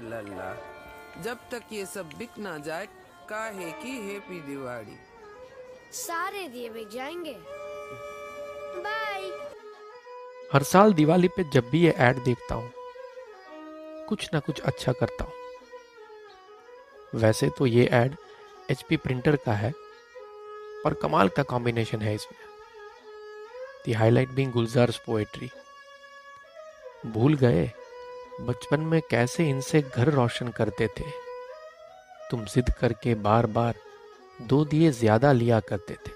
ला जब तक ये सब बिक ना जाए काहे की हैप्पी दिवाली सारे दिए बिक जाएँगे। बाय हर साल दिवाली पे जब भी ये ऐड देखता हूँ कुछ ना कुछ अच्छा करता हूँ। वैसे तो ये ऐड एचपी प्रिंटर का है और कमाल का कॉम्बिनेशन है इसमें। The highlight being Gulzar's poetry भूल गए? बचपन में कैसे इनसे घर रोशन करते थे? तुम जिद करके बार बार दो दिए ज़्यादा लिया करते थे।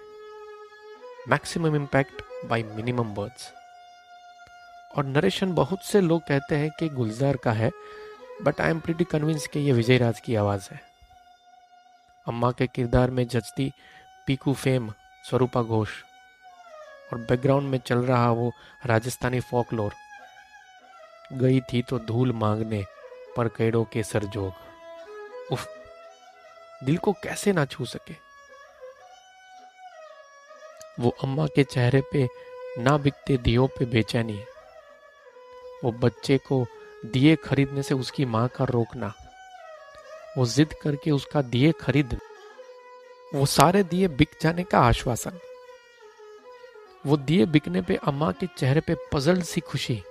Maximum impact by minimum words और नरेशन बहुत से लोग कहते हैं कि गुलजार का है but I am pretty convinced कि ये विजय राज की आवाज़ है। अम्मा के किरदार में जचती पीकू फेम, स्वरूपा घोष। और बैकग्राउंड में चल रहा वो राजस्थानी फोकलोर गई थी तो धूल मांगने पर केड़ों के सरजोग उफ, दिल को कैसे ना छू सके। वो अम्मा के चेहरे पे ना बिकते दियो पे बेचैनी वो बच्चे को दिए खरीदने से उसकी माँ का रोकना। वो जिद करके उसका दिए खरीद। वो सारे दिए बिक जाने का आश्वासन। वो दिए बिकने पे अम्मा के चेहरे पे पजल सी खुशी।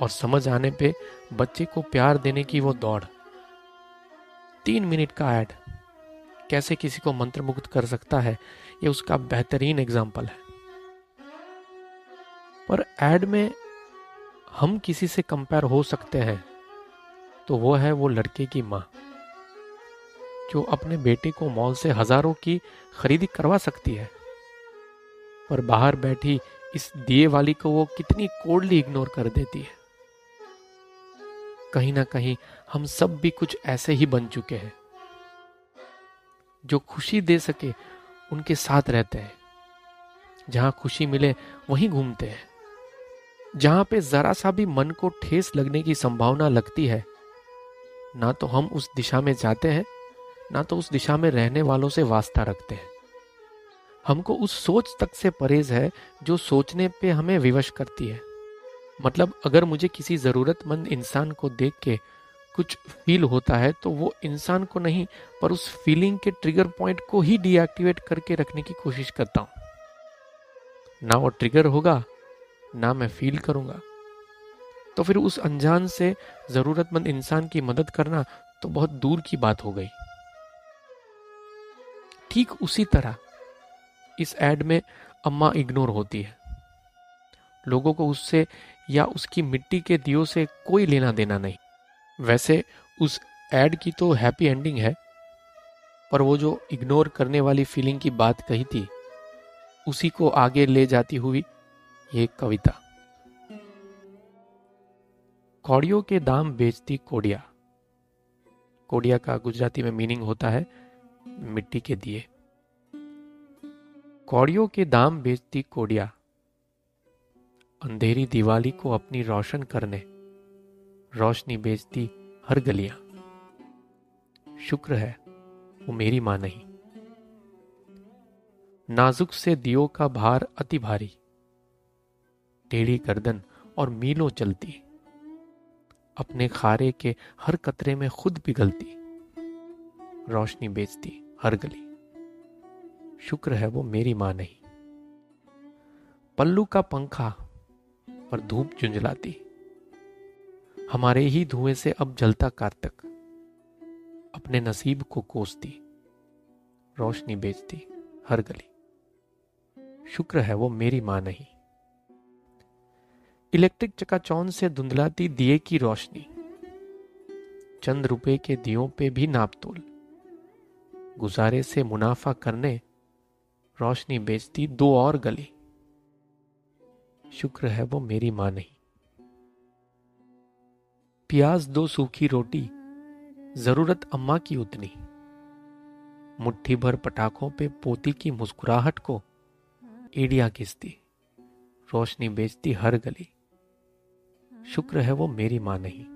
और समझ आने पे बच्चे को प्यार देने की वो दौड़। तीन मिनट का ऐड। कैसे किसी को मंत्रमुग्ध कर सकता है, ये उसका बेहतरीन एग्ज़ाम्पल है। पर एड में हम किसी से कंपेयर हो सकते हैं तो वो है वो लड़के की माँ, जो अपने बेटे को मॉल से हज़ारों की खरीदी करवा सकती है, पर बाहर बैठी इस दिए वाली को वो कितनी कोल्डली इग्नोर कर देती है। कहीं ना कहीं हम सब भी कुछ ऐसे ही बन चुके हैं। जो खुशी दे सके, उनके साथ रहते हैं। जहाँ खुशी मिले, वहीं घूमते हैं। जहाँ पे जरा सा भी मन को ठेस लगने की संभावना लगती है, ना तो हम उस दिशा में जाते हैं, ना तो उस दिशा में रहने वालों से वास्ता रखते हैं। हमको उस सोच तक से परहेज है, जो सोचने पे हमें विवश करती है। मतलब अगर मुझे किसी जरूरतमंद इंसान को देख के कुछ फील होता है तो वो इंसान को नहीं, पर उस फीलिंग के ट्रिगर पॉइंट को ही डीएक्टिवेट करके रखने की कोशिश करता हूँ। ना वो ट्रिगर होगा, ना मैं फील करूँगा। तो फिर उस अनजान से जरूरतमंद इंसान की मदद करना तो बहुत दूर की बात हो गई। ठीक उसी तरह इस एड में अम्मा इग्नोर होती है। लोगों को उससे या उसकी मिट्टी के दियो से कोई लेना देना नहीं। वैसे उस एड की तो हैप्पी एंडिंग है, पर वो जो इग्नोर करने वाली फीलिंग की बात कही थी, उसी को आगे ले जाती हुई ये कविता। कौड़ियों के दाम बेचती कोडिया। कोडिया का गुजराती में मीनिंग होता है मिट्टी के दिए। कौड़ियों के दाम बेचती कोडिया। अंधेरी दिवाली को अपनी रोशन करने, रोशनी बेचती हर गलियाँ। शुक्र है, वो मेरी माँ नहीं। नाजुक से दियो का भार अति भारी। टेढ़ी गर्दन और मीलों चलती। अपने खारे के हर कतरे में खुद पिघलती। रोशनी बेचती हर गली। शुक्र है, वो मेरी माँ नहीं। पल्लू का पंखा पर धूप झुंझलाती। हमारे ही धुएँ से अब जलता कार्तक। अपने नसीब को कोसती, रोशनी बेचती, हर गली। शुक्र है वो मेरी माँ नहीं। इलेक्ट्रिक चकाचौन से धुंधलाती दिए की रोशनी। चंद रुपए के दियों पे भी नापतोल गुजारे से मुनाफा करने, रोशनी बेचती दो और गली। शुक्र है वो मेरी माँ नहीं। प्याज दो सूखी रोटी, ज़रूरत अम्मा की उतनी। मुट्ठी भर पटाखों पे पोती की मुस्कुराहट को एडिया किसती रोशनी बेचती हर गली। शुक्र है वो मेरी माँ नहीं।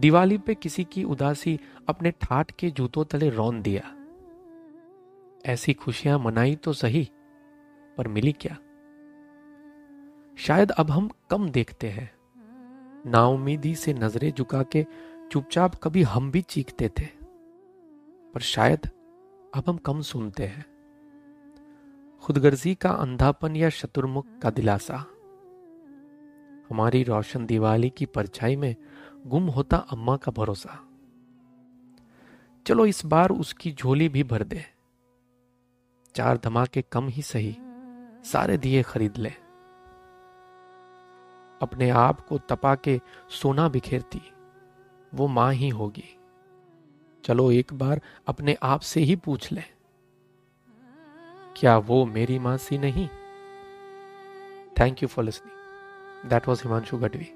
दिवाली पे किसी की उदासी अपने ठाट के जूतों तले रौन दिया। ऐसी खुशियाँ मनाई तो सही, पर मिली क्या? शायद अब हम कम देखते हैं। नाउमीदी से नज़रें झुका के चुपचाप कभी हम भी चीखते थे, पर शायद अब हम कम सुनते हैं। खुदगर्जी का अंधापन या शत्रुमुख का दिलासा। हमारी रोशन दिवाली की परछाई में गुम होता अम्मा का भरोसा। चलो इस बार उसकी झोली भी भर दे। चार धमाके कम ही सही, सारे दिए खरीद ले। अपने आप को तपा के सोना बिखेरती। वो माँ ही होगी। चलो एक बार अपने आप से ही पूछ ले। क्या वो मेरी माँ सी नहीं? Thank you for listening that was Himanshu Gadhvi